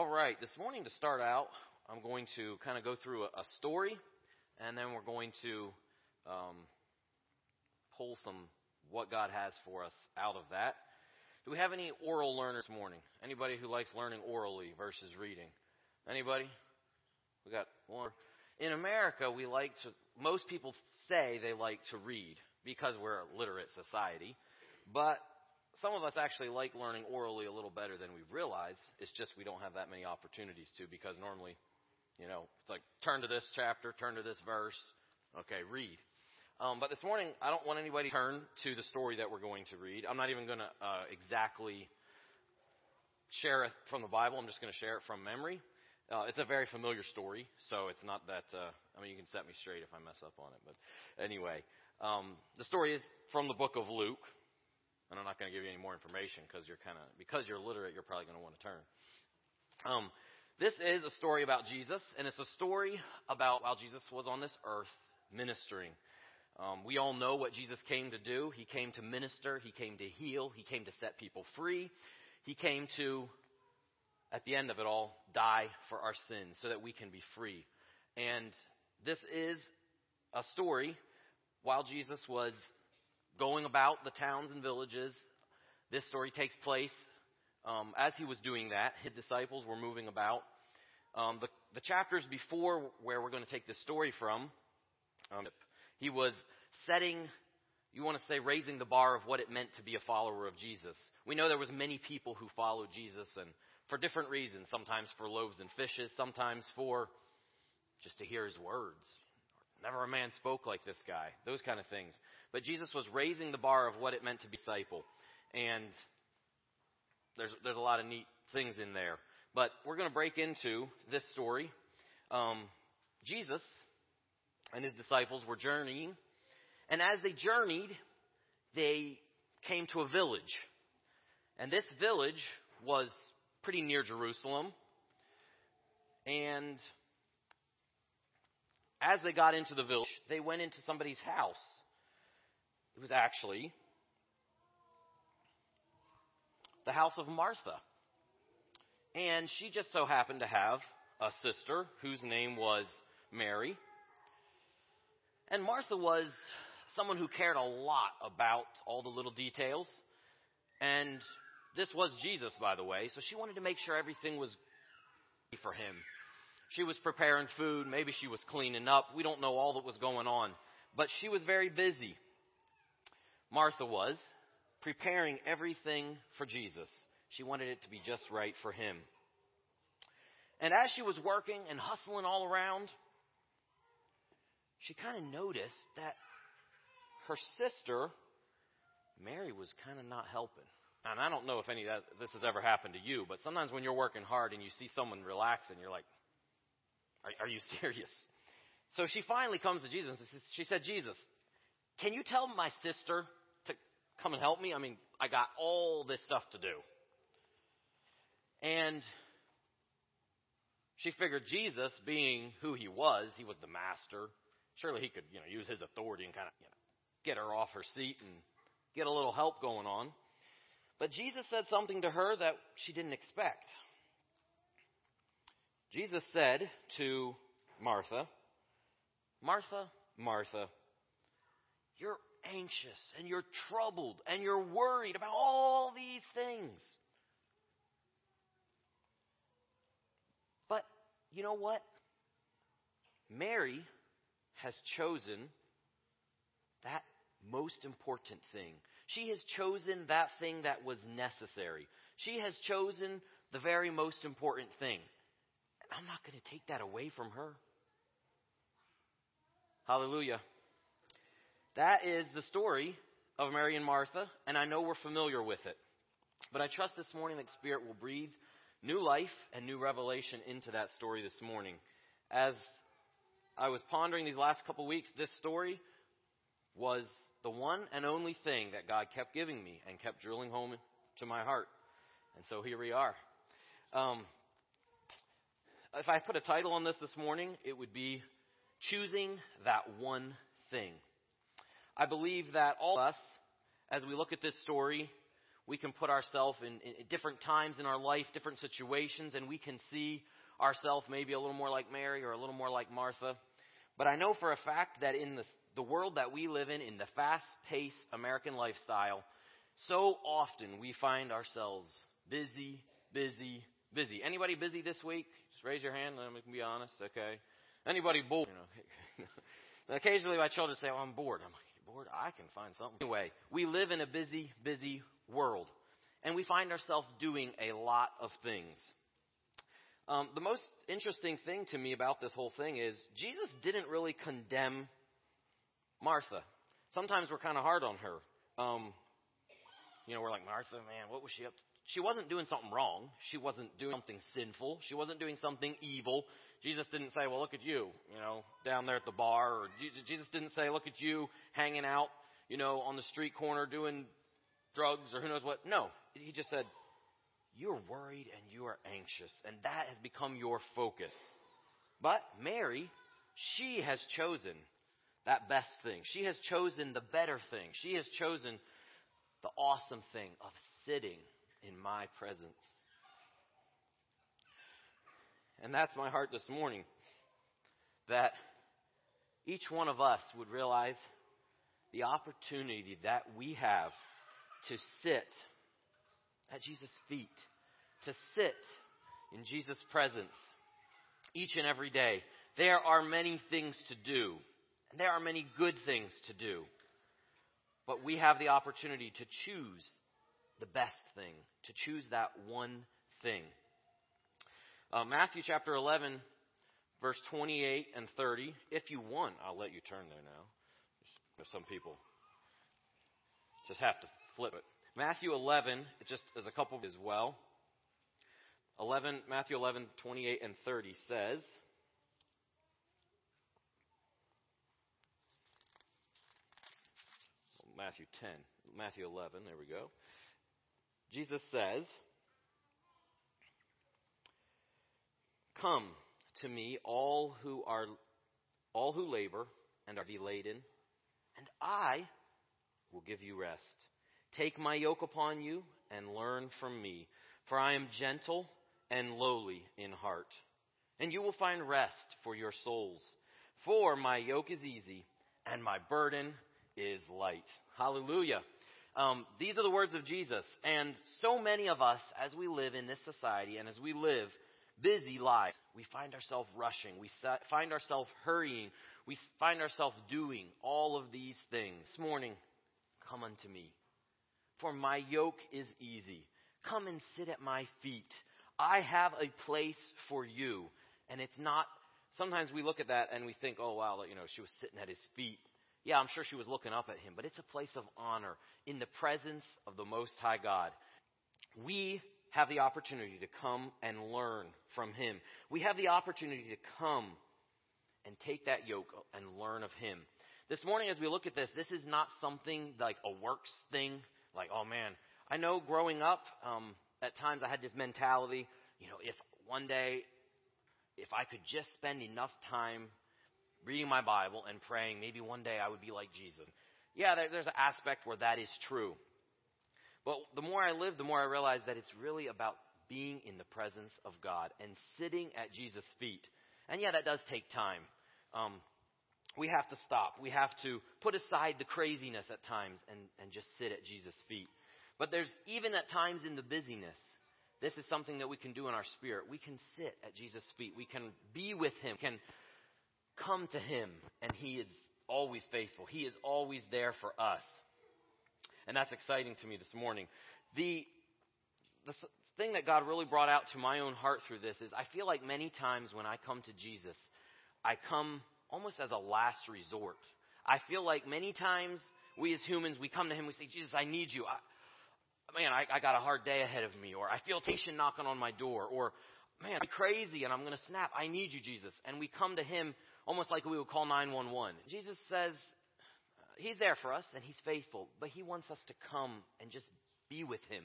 All right, this morning to start out, I'm going to kind of go through a, a story, and then we're going to um, pull some what God has for us out of that. Do we have any oral learners this morning? Anybody who likes learning orally versus reading? Anybody? We got one. In America, we like to, most people say they like to read because we're a literate society. But some of us actually like learning orally a little better than we realize. It's just we don't have that many opportunities to because normally, you know, it's like turn to this chapter, turn to this verse. Okay, read. Um, but this morning, I don't want anybody to turn to the story that we're going to read. I'm not even going to uh, exactly share it from the Bible. I'm just going to share it from memory. Uh, it's a very familiar story, so it's not that. Uh, I mean, you can set me straight if I mess up on it. But anyway, um, the story is from the book of Luke, and I'm not going to give you any more information because you're kind of because you're literate, you're probably going to want to turn. Um, this is a story about Jesus, and it's a story about while Jesus was on this earth ministering. Um, we all know what Jesus came to do. He came to minister. He came to heal. He came to set people free. He came to, at the end of it all, die for our sins so that we can be free. And this is a story while Jesus was going about the towns and villages. This story takes place um, as he was doing that. His disciples were moving about. Um, the, the, chapters before where we're going to take this story from, um, he was setting, you want to say, raising the bar of what it meant to be a follower of Jesus. We know there was many people who followed Jesus, and for different reasons. Sometimes for loaves and fishes, sometimes for just to hear his words. Never a man spoke like this guy. Those kind of things. But Jesus was raising the bar of what it meant to be disciple. And there's, there's a lot of neat things in there. But we're going to break into this story. Um, Jesus and his disciples were journeying. And as they journeyed, they came to a village. And this village was pretty near Jerusalem. And as they got into the village, they went into somebody's house. It was actually the house of Martha. And she just so happened to have a sister whose name was Mary. And Martha was someone who cared a lot about all the little details. And this was Jesus, by the way, so she wanted to make sure everything was for him. She was preparing food, maybe she was cleaning up. We don't know all that was going on. But she was very busy. Martha was preparing everything for Jesus. She wanted it to be just right for him. And as she was working and hustling all around, she kind of noticed that her sister, Mary, was kind of not helping. And I don't know if any of that, this has ever happened to you, but sometimes when you're working hard and you see someone relaxing, you're like, are, are you serious? So she finally comes to Jesus. She said, Jesus, can you tell my sister to come and help me? I mean, I got all this stuff to do. And she figured Jesus, being who he was, he was the master. Surely he could, you know, use his authority and kind of, you know, get her off her seat and get a little help going on. But Jesus said something to her that she didn't expect. Jesus said to Martha, Martha, Martha, you're anxious and you're troubled and you're worried about all these things. But you know what? Mary has chosen that most important thing. She has chosen that thing that was necessary. She has chosen the very most important thing. I'm not going to take that away from her. Hallelujah. That is the story of Mary and Martha, and I know we're familiar with it. But I trust this morning that Spirit will breathe new life and new revelation into that story this morning. As I was pondering these last couple weeks, this story was the one and only thing that God kept giving me and kept drilling home to my heart. And so here we are. Um, if I put a title on this this morning, it would be Choosing That One Thing. I believe that all of us, as we look at this story, we can put ourselves in, in different times in our life, different situations, and we can see ourselves maybe a little more like Mary or a little more like Martha. But I know for a fact that in the, the world that we live in, in the fast paced American lifestyle, so often we find ourselves busy, busy, busy. Anybody busy this week? Raise your hand. Let me be honest, okay? Anybody bored? You know, occasionally my children say, "Oh, I'm bored." I'm like, "Bored? I can find something." Anyway, we live in a busy, busy world, and we find ourselves doing a lot of things. Um, the most interesting thing to me about this whole thing is Jesus didn't really condemn Martha. Sometimes we're kind of hard on her. Um, you know, we're like, Martha, man, what was she up to? She wasn't doing something wrong. She wasn't doing something sinful. She wasn't doing something evil. Jesus didn't say, well, look at you, you know, down there at the bar. Or Jesus didn't say, look at you hanging out, you know, on the street corner doing drugs or who knows what. No. He just said, you're worried and you are anxious, and that has become your focus. But Mary, she has chosen that best thing. She has chosen the better thing. She has chosen the awesome thing of sitting in my presence. And that's my heart this morning. That each one of us would realize the opportunity that we have to sit at Jesus' feet, to sit in Jesus' presence each and every day. There are many things to do, and there are many good things to do. But we have the opportunity to choose the best thing, to choose that one thing. Uh, Matthew chapter 11, verse 28 and 30. If you want, I'll let you turn there now. There's some people just have to flip it. Matthew 11, it just as a couple as well. 11, Matthew 11, 28 and 30 says, Matthew 10, Matthew 11, there we go. Jesus says, Come to me, all who are all who labor and are laden, and I will give you rest. Take my yoke upon you and learn from me, for I am gentle and lowly in heart, and you will find rest for your souls. For my yoke is easy and my burden is light. Hallelujah. Um, these are the words of Jesus. And so many of us, as we live in this society and as we live busy lives, we find ourselves rushing. We find ourselves hurrying. We find ourselves doing all of these things. This morning, come unto me. For my yoke is easy. Come and sit at my feet. I have a place for you. And it's not, sometimes we look at that and we think, oh wow, you know, she was sitting at his feet. Yeah, I'm sure she was looking up at him, but it's a place of honor in the presence of the Most High God. We have the opportunity to come and learn from him. We have the opportunity to come and take that yoke and learn of him. This morning, as we look at this, this is not something like a works thing, like, oh man. I know growing up, um, at times I had this mentality, you know, if one day, if I could just spend enough time reading my Bible and praying, maybe one day I would be like Jesus. Yeah, there, there's an aspect where that is true. But the more I live, the more I realize that it's really about being in the presence of God and sitting at Jesus' feet. And yeah, that does take time. Um, we have to stop. We have to put aside the craziness at times and, and just sit at Jesus' feet. But there's even at times in the busyness, this is something that we can do in our spirit. We can sit at Jesus' feet. We can be with Him. We can come to Him, and He is always faithful. He is always there for us. And that's exciting to me this morning. The, the thing that God really brought out to my own heart through this is I feel like many times when I come to Jesus, I come almost as a last resort. I feel like many times we as humans, we come to Him, we say, Jesus, I need you. I, man, I, I got a hard day ahead of me, or I feel temptation knocking on my door, or man, I'm crazy and I'm going to snap. I need you, Jesus. And we come to Him almost like we would call 911. Jesus says uh, He's there for us and He's faithful, but He wants us to come and just be with Him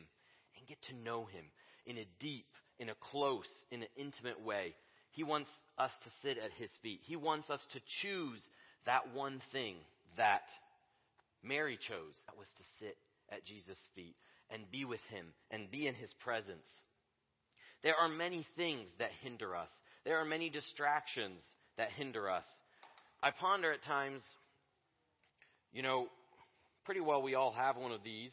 and get to know Him in a deep, in a close, in an intimate way. He wants us to sit at His feet. He wants us to choose that one thing that Mary chose. That was to sit at Jesus' feet. and be with Him and be in His presence. There are many things that hinder us. There are many distractions that hinder us. I ponder at times, you know, pretty well we all have one of these,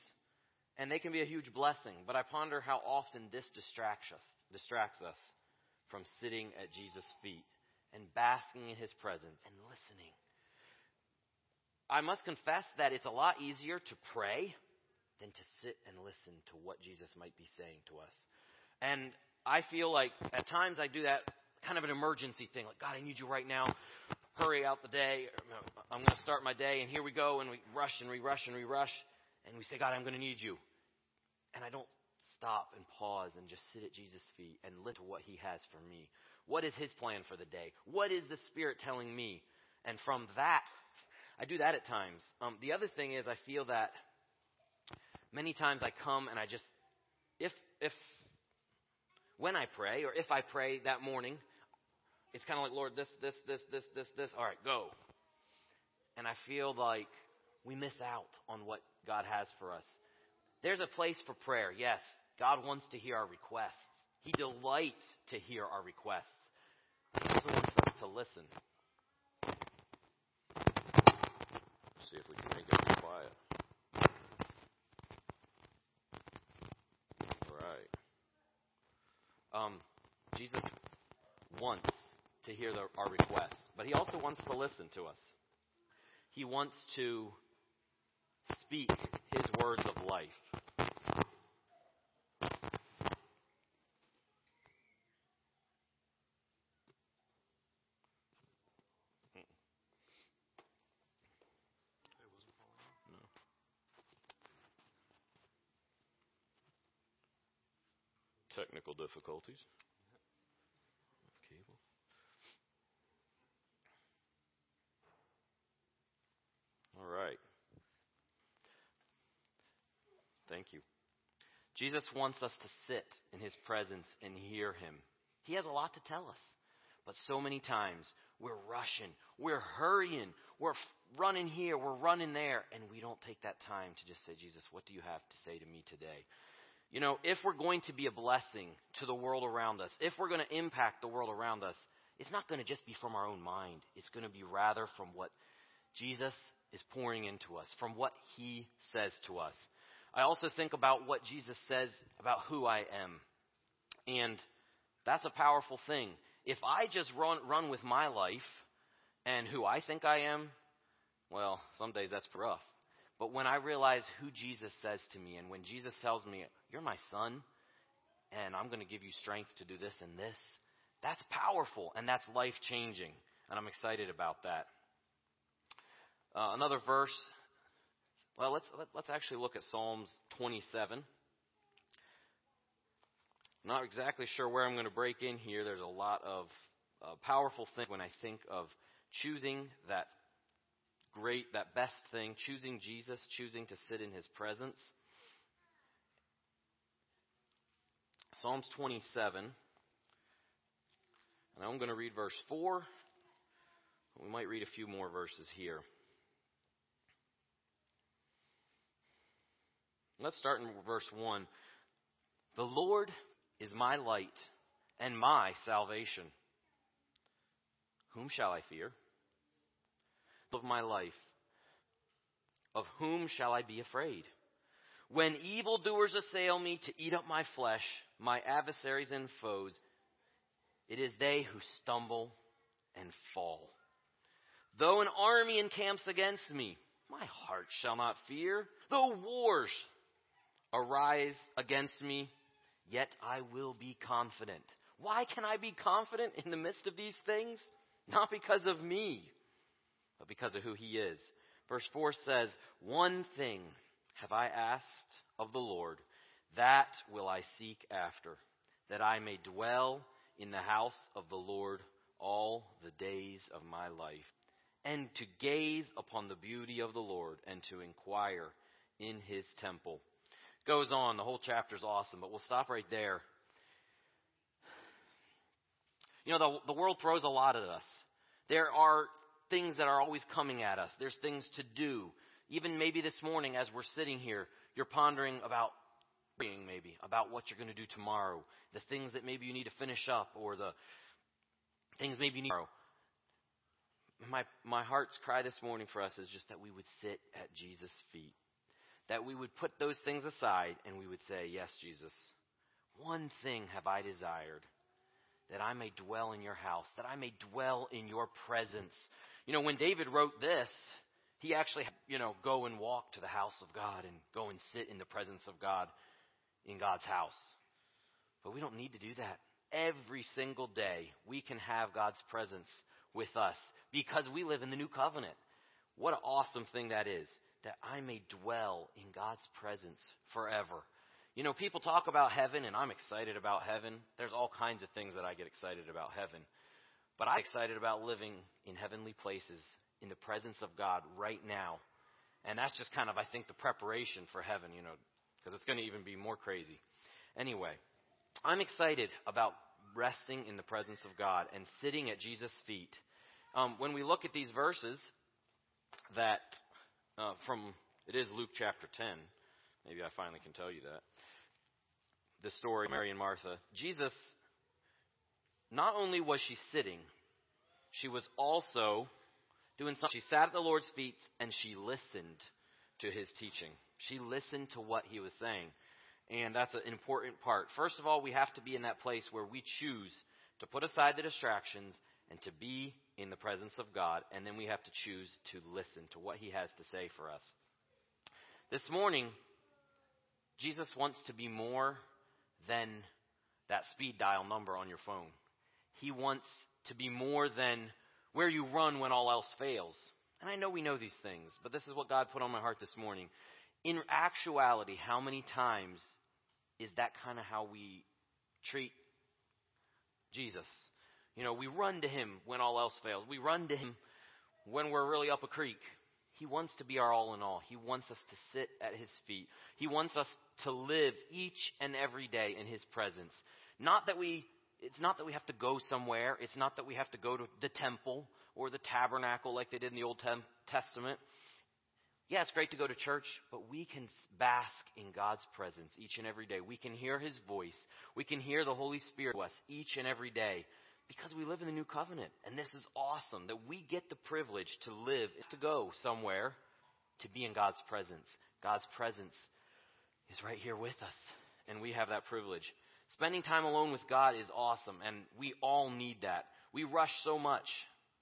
and they can be a huge blessing, but I ponder how often this distracts us, distracts us from sitting at Jesus' feet and basking in his presence and listening. I must confess that it's a lot easier to pray than to sit and listen to what Jesus might be saying to us. And I feel like at times I do that kind of an emergency thing, like, God, I need you right now. Hurry out the day. I'm going to start my day, and here we go, and we rush and we rush and we rush, and we say, God, I'm going to need you. And I don't stop and pause and just sit at Jesus' feet and listen to what he has for me. What is his plan for the day? What is the Spirit telling me? And from that, I do that at times. Um, the other thing is, I feel that many times I come and I just, if if when I pray or if I pray that morning, it's kind of like, Lord, this, this, this, this, this, this. All right, go. And I feel like we miss out on what God has for us. There's a place for prayer, yes. God wants to hear our requests. He delights to hear our requests. He also wants us to listen. See if we can make it quiet. All right. Um, Jesus wants to hear the, our requests, but he also wants to listen to us. He wants to speak his words of life. Technical difficulties. Cable. All right. Thank you. Jesus wants us to sit in his presence and hear him. He has a lot to tell us. But so many times we're rushing, we're hurrying, we're running here, we're running there, and we don't take that time to just say, Jesus, what do you have to say to me today? You know, if we're going to be a blessing to the world around us, if we're going to impact the world around us, it's not going to just be from our own mind. It's going to be rather from what Jesus is pouring into us, from what he says to us. I also think about what Jesus says about who I am. And that's a powerful thing. If I just run, run with my life and who I think I am, well, some days that's rough. But when I realize who Jesus says to me, and when Jesus tells me, You're my son, and I'm going to give you strength to do this and this, that's powerful and that's life changing. And I'm excited about that. Uh, another verse. Well, let's let, us actually look at Psalms 27. I'm not exactly sure where I'm going to break in here. There's a lot of uh, powerful things when I think of choosing that great, that best thing, choosing Jesus, choosing to sit in his presence. Psalms 27. And I'm going to read verse 4. We might read a few more verses here. Let's start in verse 1. The Lord is my light and my salvation. Whom shall I fear? of my life. Of whom shall I be afraid? When evildoers assail me to eat up my flesh, my adversaries and foes, it is they who stumble and fall. Though an army encamps against me, my heart shall not fear. Though wars arise against me, yet I will be confident. Why can I be confident in the midst of these things? Not because of me, but because of who he is. Verse 4 says, One thing have I asked of the Lord, that will I seek after, that I may dwell in the house of the Lord all the days of my life, and to gaze upon the beauty of the Lord, and to inquire in his temple. Goes on, the whole chapter is awesome, but we'll stop right there. You know, the, the world throws a lot at us. There are things that are always coming at us. There's things to do. Even maybe this morning as we're sitting here, you're pondering about maybe about what you're going to do tomorrow, the things that maybe you need to finish up, or the things maybe you need tomorrow. My, my heart's cry this morning for us is just that we would sit at Jesus' feet. That we would put those things aside and we would say, Yes, Jesus, one thing have I desired, that I may dwell in your house, that I may dwell in your presence. You know, when David wrote this, he actually, you know, go and walk to the house of God and go and sit in the presence of God in God's house. But we don't need to do that. Every single day, we can have God's presence with us because we live in the new covenant. What an awesome thing that is, that I may dwell in God's presence forever. You know, people talk about heaven, and I'm excited about heaven. There's all kinds of things that I get excited about heaven. But I'm excited about living in heavenly places in the presence of God right now. And that's just kind of, I think, the preparation for heaven, you know, because it's going to even be more crazy. Anyway, I'm excited about resting in the presence of God and sitting at Jesus' feet. Um, when we look at these verses, that uh, from it is Luke chapter 10. Maybe I finally can tell you that. The story Mary and Martha. Jesus, not only was she sitting, she was also doing something. She sat at the Lord's feet and she listened to his teaching. She listened to what he was saying. And that's an important part. First of all, we have to be in that place where we choose to put aside the distractions and to be in the presence of God. And then we have to choose to listen to what he has to say for us. This morning, Jesus wants to be more than that speed dial number on your phone. He wants to be more than where you run when all else fails. And I know we know these things, but this is what God put on my heart this morning. In actuality, how many times is that kind of how we treat Jesus? You know, we run to him when all else fails. We run to him when we're really up a creek. He wants to be our all in all. He wants us to sit at his feet. He wants us to live each and every day in his presence. Not that we it's not that we have to go somewhere. It's not that we have to go to the temple or the tabernacle like they did in the Old Testament. Yeah, it's great to go to church, but we can bask in God's presence each and every day. We can hear His voice. We can hear the Holy Spirit to us each and every day because we live in the new covenant. And this is awesome that we get the privilege to live, to go somewhere, to be in God's presence. God's presence is right here with us, and we have that privilege. Spending time alone with God is awesome, and we all need that. We rush so much.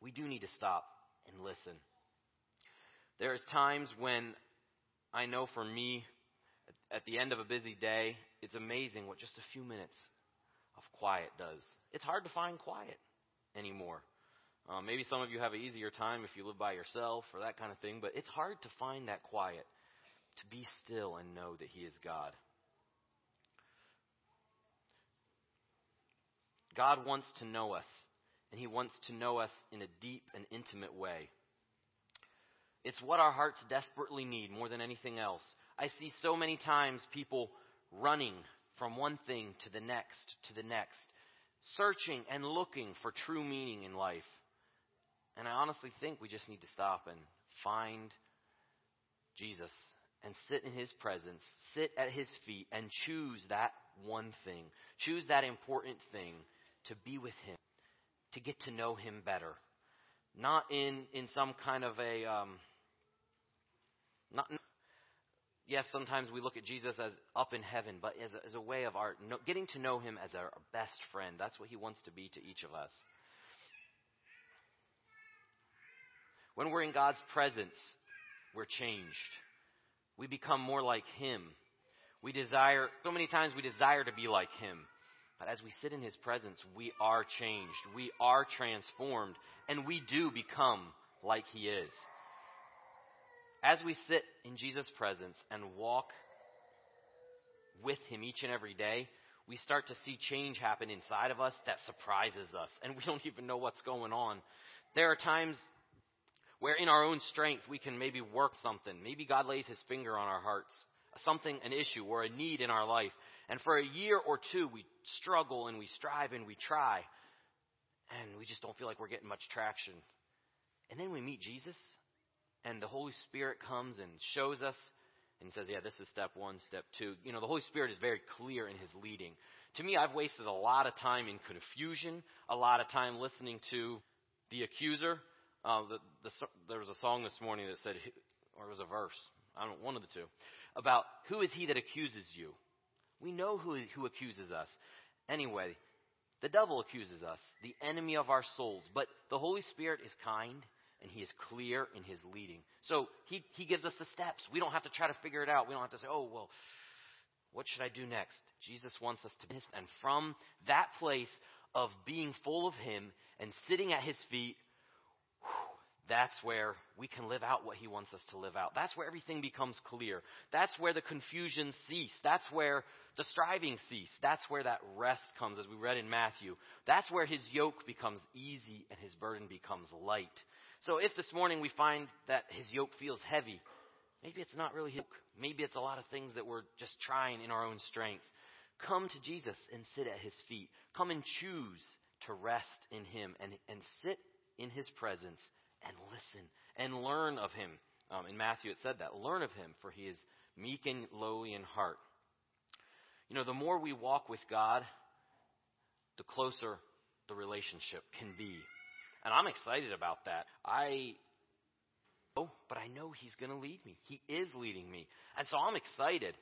We do need to stop and listen. There's times when I know for me, at the end of a busy day, it's amazing what just a few minutes of quiet does. It's hard to find quiet anymore. Um, maybe some of you have an easier time if you live by yourself or that kind of thing, but it's hard to find that quiet, to be still and know that He is God. God wants to know us, and He wants to know us in a deep and intimate way. It's what our hearts desperately need more than anything else. I see so many times people running from one thing to the next, to the next, searching and looking for true meaning in life. And I honestly think we just need to stop and find Jesus and sit in his presence, sit at his feet, and choose that one thing. Choose that important thing to be with him, to get to know him better. Not in, in some kind of a, um, not, yes, sometimes we look at Jesus as up in heaven, but as a, as a way of our no, getting to know him as our best friend. That's what he wants to be to each of us. When we're in God's presence, we're changed. We become more like him. We desire, so many times we desire to be like him. But as we sit in his presence, we are changed. We are transformed. And we do become like he is as we sit in Jesus' presence and walk with Him each and every day, we start to see change happen inside of us that surprises us, and we don't even know what's going on. There are times where, in our own strength, we can maybe work something. Maybe God lays His finger on our hearts, something, an issue, or a need in our life. And for a year or two, we struggle and we strive and we try, and we just don't feel like we're getting much traction. And then we meet Jesus, and the Holy Spirit comes and shows us and says, yeah, this is step one, step two. You know, the Holy Spirit is very clear in his leading. To me, I've wasted a lot of time in confusion, a lot of time listening to the accuser. Uh, the, the, there was a song this morning that said, or it was a verse, I don't one of the two, about who is he that accuses you? We know who, who accuses us. Anyway, the devil accuses us, the enemy of our souls. But the Holy Spirit is kind and he is clear in his leading. So he, he gives us the steps. We don't have to try to figure it out. We don't have to say, oh, well, what should I do next? Jesus wants us to, be and from that place of being full of him and sitting at his feet, that's where we can live out what he wants us to live out. That's where everything becomes clear. That's where the confusion cease. That's where the striving cease. That's where that rest comes, as we read in Matthew. That's where his yoke becomes easy and his burden becomes light. So if this morning we find that his yoke feels heavy, maybe it's not really his yoke. Maybe it's a lot of things that we're just trying in our own strength. Come to Jesus and sit at his feet. Come and choose to rest in him and, and sit in his presence and listen and learn of him. Um, in Matthew, it said that. Learn of him, for he is meek and lowly in heart. You know, the more we walk with God, the closer the relationship can be. And I'm excited about that. I oh, but I know he's going to lead me. He is leading me. And so I'm excited.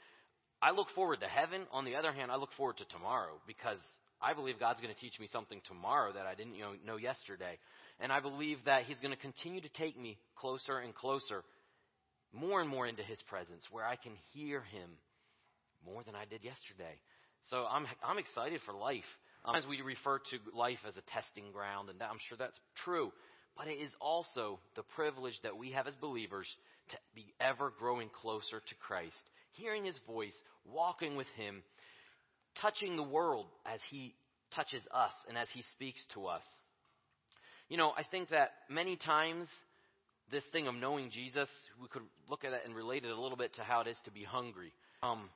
I look forward to heaven. On the other hand, I look forward to tomorrow because I believe God's going to teach me something tomorrow that I didn't you know, know yesterday. And I believe that He's going to continue to take me closer and closer, more and more into His presence, where I can hear Him more than I did yesterday. So I'm, I'm excited for life. Sometimes we refer to life as a testing ground, and I'm sure that's true. But it is also the privilege that we have as believers to be ever growing closer to Christ, hearing His voice, walking with Him, touching the world as He touches us and as He speaks to us. You know, I think that many times this thing of knowing Jesus, we could look at it and relate it a little bit to how it is to be hungry. Um,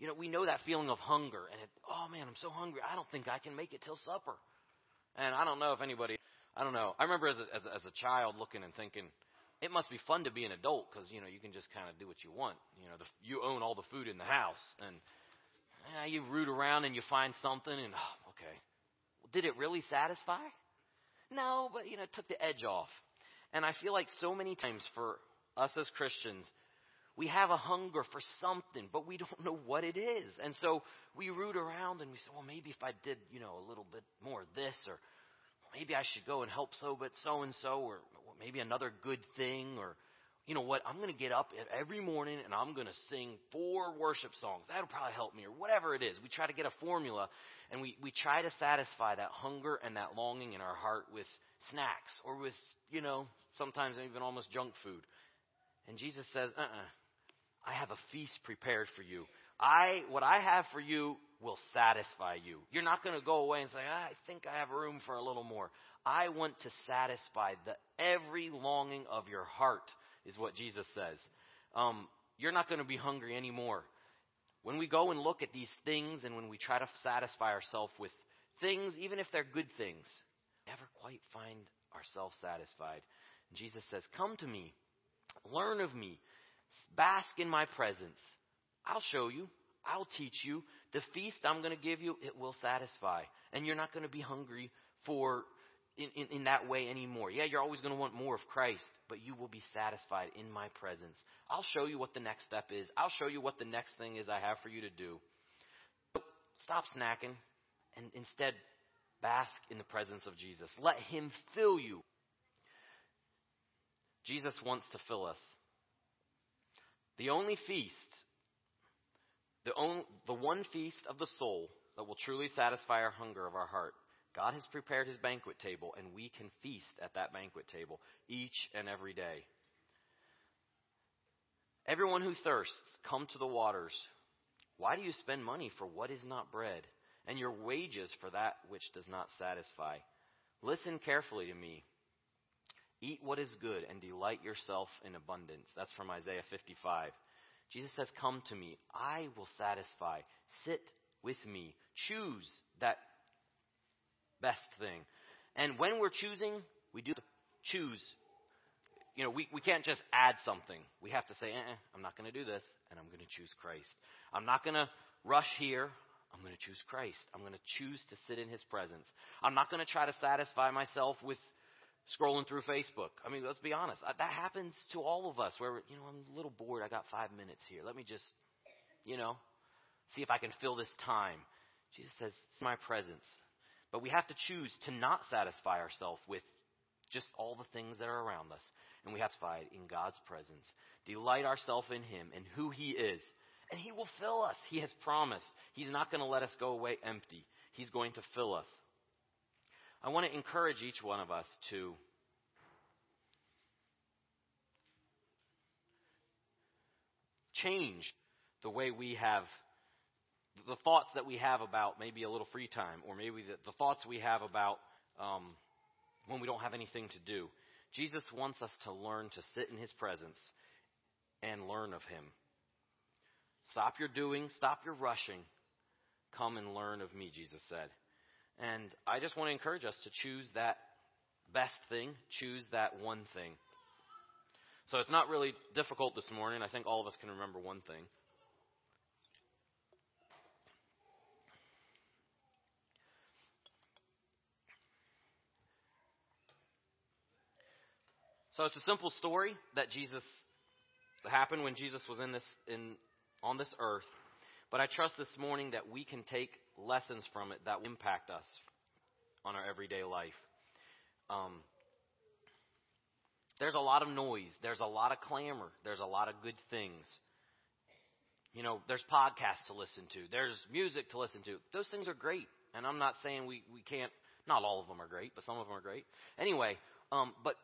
you know, we know that feeling of hunger, and it, oh man, I'm so hungry. I don't think I can make it till supper. And I don't know if anybody, I don't know. I remember as a, as a, as a child looking and thinking, it must be fun to be an adult because you know you can just kind of do what you want. You know, the, you own all the food in the house, and yeah, you root around and you find something, and oh, okay, did it really satisfy? No, but you know, it took the edge off. And I feel like so many times for us as Christians, we have a hunger for something, but we don't know what it is. And so we root around and we say, well, maybe if I did, you know, a little bit more of this, or maybe I should go and help so but so and so, or maybe another good thing, or you know what, I'm going to get up every morning and I'm going to sing four worship songs. That'll probably help me, or whatever it is. We try to get a formula and we, we try to satisfy that hunger and that longing in our heart with snacks or with, you know, sometimes even almost junk food. And Jesus says, uh uh-uh, I have a feast prepared for you. I, what I have for you will satisfy you. You're not going to go away and say, ah, I think I have room for a little more. I want to satisfy the every longing of your heart, is what Jesus says. Um, you're not going to be hungry anymore. When we go and look at these things and when we try to satisfy ourselves with things, even if they're good things, never quite find ourselves satisfied. Jesus says, Come to me, learn of me, bask in my presence. I'll show you, I'll teach you. The feast I'm going to give you, it will satisfy. And you're not going to be hungry for in, in, in that way anymore. Yeah, you're always going to want more of Christ, but you will be satisfied in my presence. I'll show you what the next step is. I'll show you what the next thing is I have for you to do. Stop snacking and instead bask in the presence of Jesus. Let Him fill you. Jesus wants to fill us. The only feast, the, the one feast of the soul that will truly satisfy our hunger of our heart God has prepared his banquet table, and we can feast at that banquet table each and every day. Everyone who thirsts, come to the waters. Why do you spend money for what is not bread, and your wages for that which does not satisfy? Listen carefully to me. Eat what is good, and delight yourself in abundance. That's from Isaiah 55. Jesus says, Come to me. I will satisfy. Sit with me. Choose that best thing. And when we're choosing, we do choose. you know, we, we can't just add something. We have to say, eh, I'm not going to do this, and I'm going to choose Christ. I'm not going to rush here. I'm going to choose Christ. I'm going to choose to sit in His presence. I'm not going to try to satisfy myself with scrolling through Facebook. I mean, let's be honest. That happens to all of us where, you know, I'm a little bored. I got five minutes here. Let me just, you know, see if I can fill this time. Jesus says, it's my presence. But we have to choose to not satisfy ourselves with just all the things that are around us. And we have to fight in God's presence. Delight ourselves in Him and who He is. And He will fill us. He has promised. He's not going to let us go away empty. He's going to fill us. I want to encourage each one of us to change the way we have the thoughts that we have about maybe a little free time, or maybe the, the thoughts we have about um, when we don't have anything to do. Jesus wants us to learn to sit in His presence and learn of Him. Stop your doing, stop your rushing. Come and learn of me, Jesus said. And I just want to encourage us to choose that best thing, choose that one thing. So it's not really difficult this morning. I think all of us can remember one thing. So it's a simple story that Jesus that happened when Jesus was in this in on this earth. But I trust this morning that we can take lessons from it that will impact us on our everyday life. Um, there's a lot of noise. There's a lot of clamor. There's a lot of good things. You know, there's podcasts to listen to. There's music to listen to. Those things are great. And I'm not saying we, we can't, not all of them are great, but some of them are great. Anyway, um, but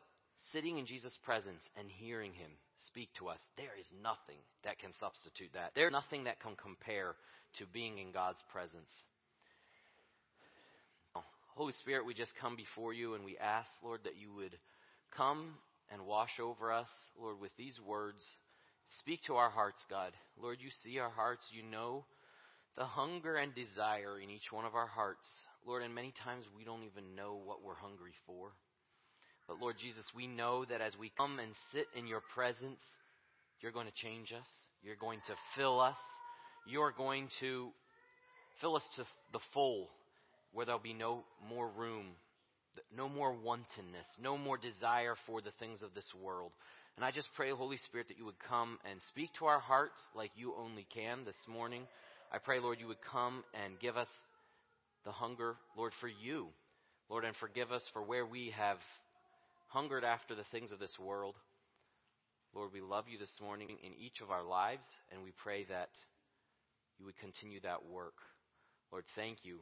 sitting in Jesus' presence and hearing Him speak to us, there is nothing that can substitute that. There's nothing that can compare to being in God's presence. Holy Spirit, we just come before you and we ask, Lord, that you would come and wash over us, Lord, with these words. Speak to our hearts, God. Lord, you see our hearts. You know the hunger and desire in each one of our hearts. Lord, and many times we don't even know what we're hungry for. But Lord Jesus, we know that as we come and sit in your presence, you're going to change us. You're going to fill us. You're going to fill us to the full where there'll be no more room, no more wantonness, no more desire for the things of this world. And I just pray, Holy Spirit, that you would come and speak to our hearts like you only can this morning. I pray, Lord, you would come and give us the hunger, Lord, for you. Lord, and forgive us for where we have hungered after the things of this world. Lord, we love you this morning in each of our lives, and we pray that you would continue that work. Lord, thank you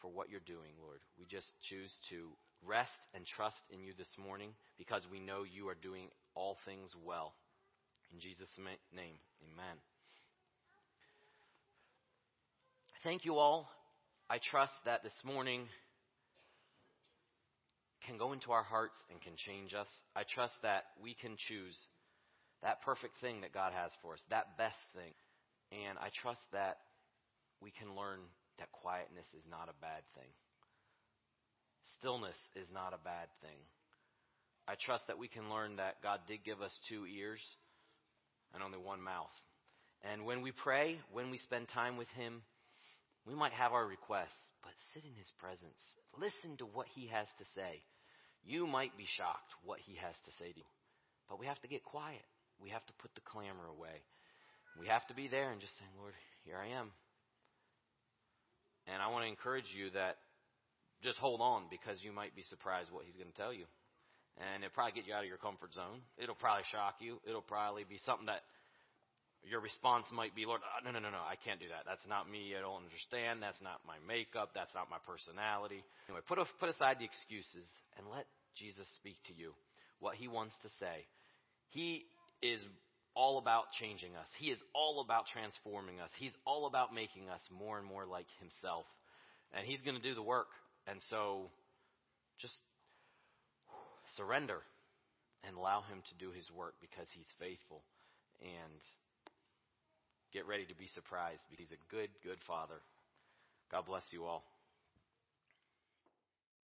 for what you're doing, Lord. We just choose to rest and trust in you this morning because we know you are doing all things well. In Jesus' name, amen. Thank you all. I trust that this morning can go into our hearts and can change us. I trust that we can choose that perfect thing that God has for us, that best thing. And I trust that we can learn that quietness is not a bad thing. Stillness is not a bad thing. I trust that we can learn that God did give us two ears and only one mouth. And when we pray, when we spend time with Him, we might have our requests, but sit in His presence. Listen to what He has to say. You might be shocked what He has to say to you. But we have to get quiet. We have to put the clamor away. We have to be there and just say, Lord, here I am. And I want to encourage you that just hold on because you might be surprised what he's going to tell you. And it'll probably get you out of your comfort zone. It'll probably shock you. It'll probably be something that your response might be, Lord, uh, no, no, no, no, I can't do that. That's not me. I don't understand. That's not my makeup. That's not my personality. Anyway, put, put aside the excuses and let Jesus speak to you what he wants to say. He is all about changing us. He is all about transforming us. He's all about making us more and more like Himself. And He's going to do the work. And so just surrender and allow Him to do His work because He's faithful. And get ready to be surprised because He's a good, good Father. God bless you all.